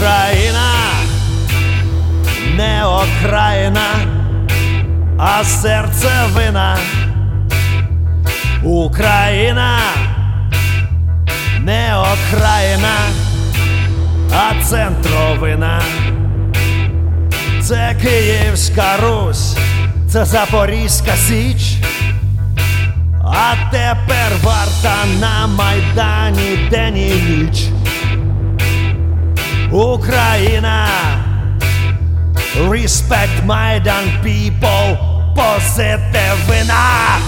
Україна не окраїна, а серцевина. Україна не окраїна, а центровина. Це Київська Русь, це Запорізька Січ. А тепер варта на Майдані день і ніч. Україна, Respect Майдан people, позитивина.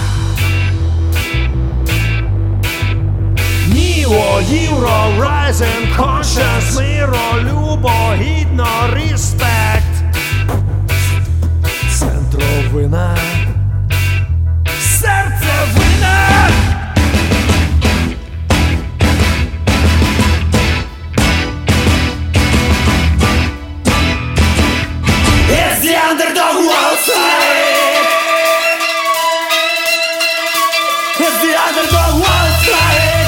Ніо, Євро, Rising Conscious, миро, любо, гідно, респект. Центровина. the underdog was trying.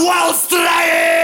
while straying!